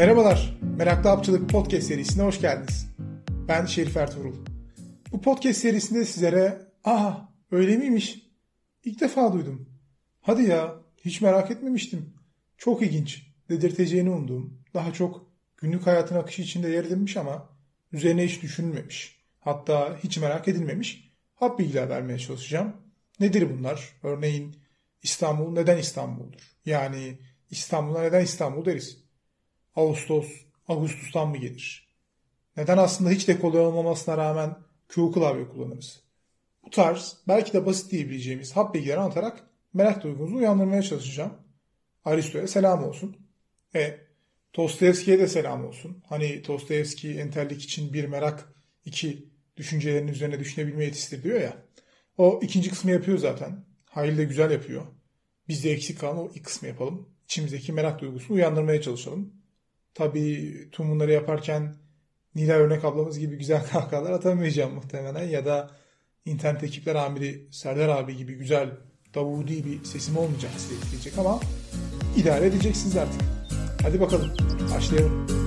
Merhabalar, Meraklı Apçılık Podcast serisine hoş geldiniz. Ben Şerif Ertuğrul. Bu podcast serisinde sizlere ''Aha öyle miymiş? İlk defa duydum. Hadi ya, hiç merak etmemiştim. Çok ilginç.'' dedirteceğini umduğum, daha çok günlük hayatın akışı içinde yer edinmiş ama üzerine hiç düşünülmemiş, hatta hiç merak edilmemiş hap bilgiler vermeye çalışacağım. Nedir bunlar? Örneğin İstanbul neden İstanbul'dur? Yani İstanbul'a neden İstanbul deriz? Ağustos, Ağustos'tan mı gelir? Neden aslında hiç dekolu olmamasına rağmen Q klavye kullanırız? Bu tarz belki de basit diyebileceğimiz hap bilgileri anlatarak merak duygunuzu uyandırmaya çalışacağım. Aristo'ya selam olsun. E, Dostoyevski'ye de selam olsun. Hani Dostoyevski entellik için bir merak, iki düşüncelerin üzerine düşünebilme yetisidir diyor ya. O ikinci kısmı yapıyor zaten. Hayli de güzel yapıyor. Biz de eksik kalan o ilk kısmı yapalım. İçimizdeki merak duygusunu uyandırmaya çalışalım. Tabii tüm bunları yaparken Nilay Örnek ablamız gibi güzel kahkahalar atamayacağım muhtemelen ya da internet ekipler amiri Serdar abi gibi güzel davudi bir sesim olmayacak size etkileyecek ama idare edeceksiniz artık. Hadi bakalım başlayalım.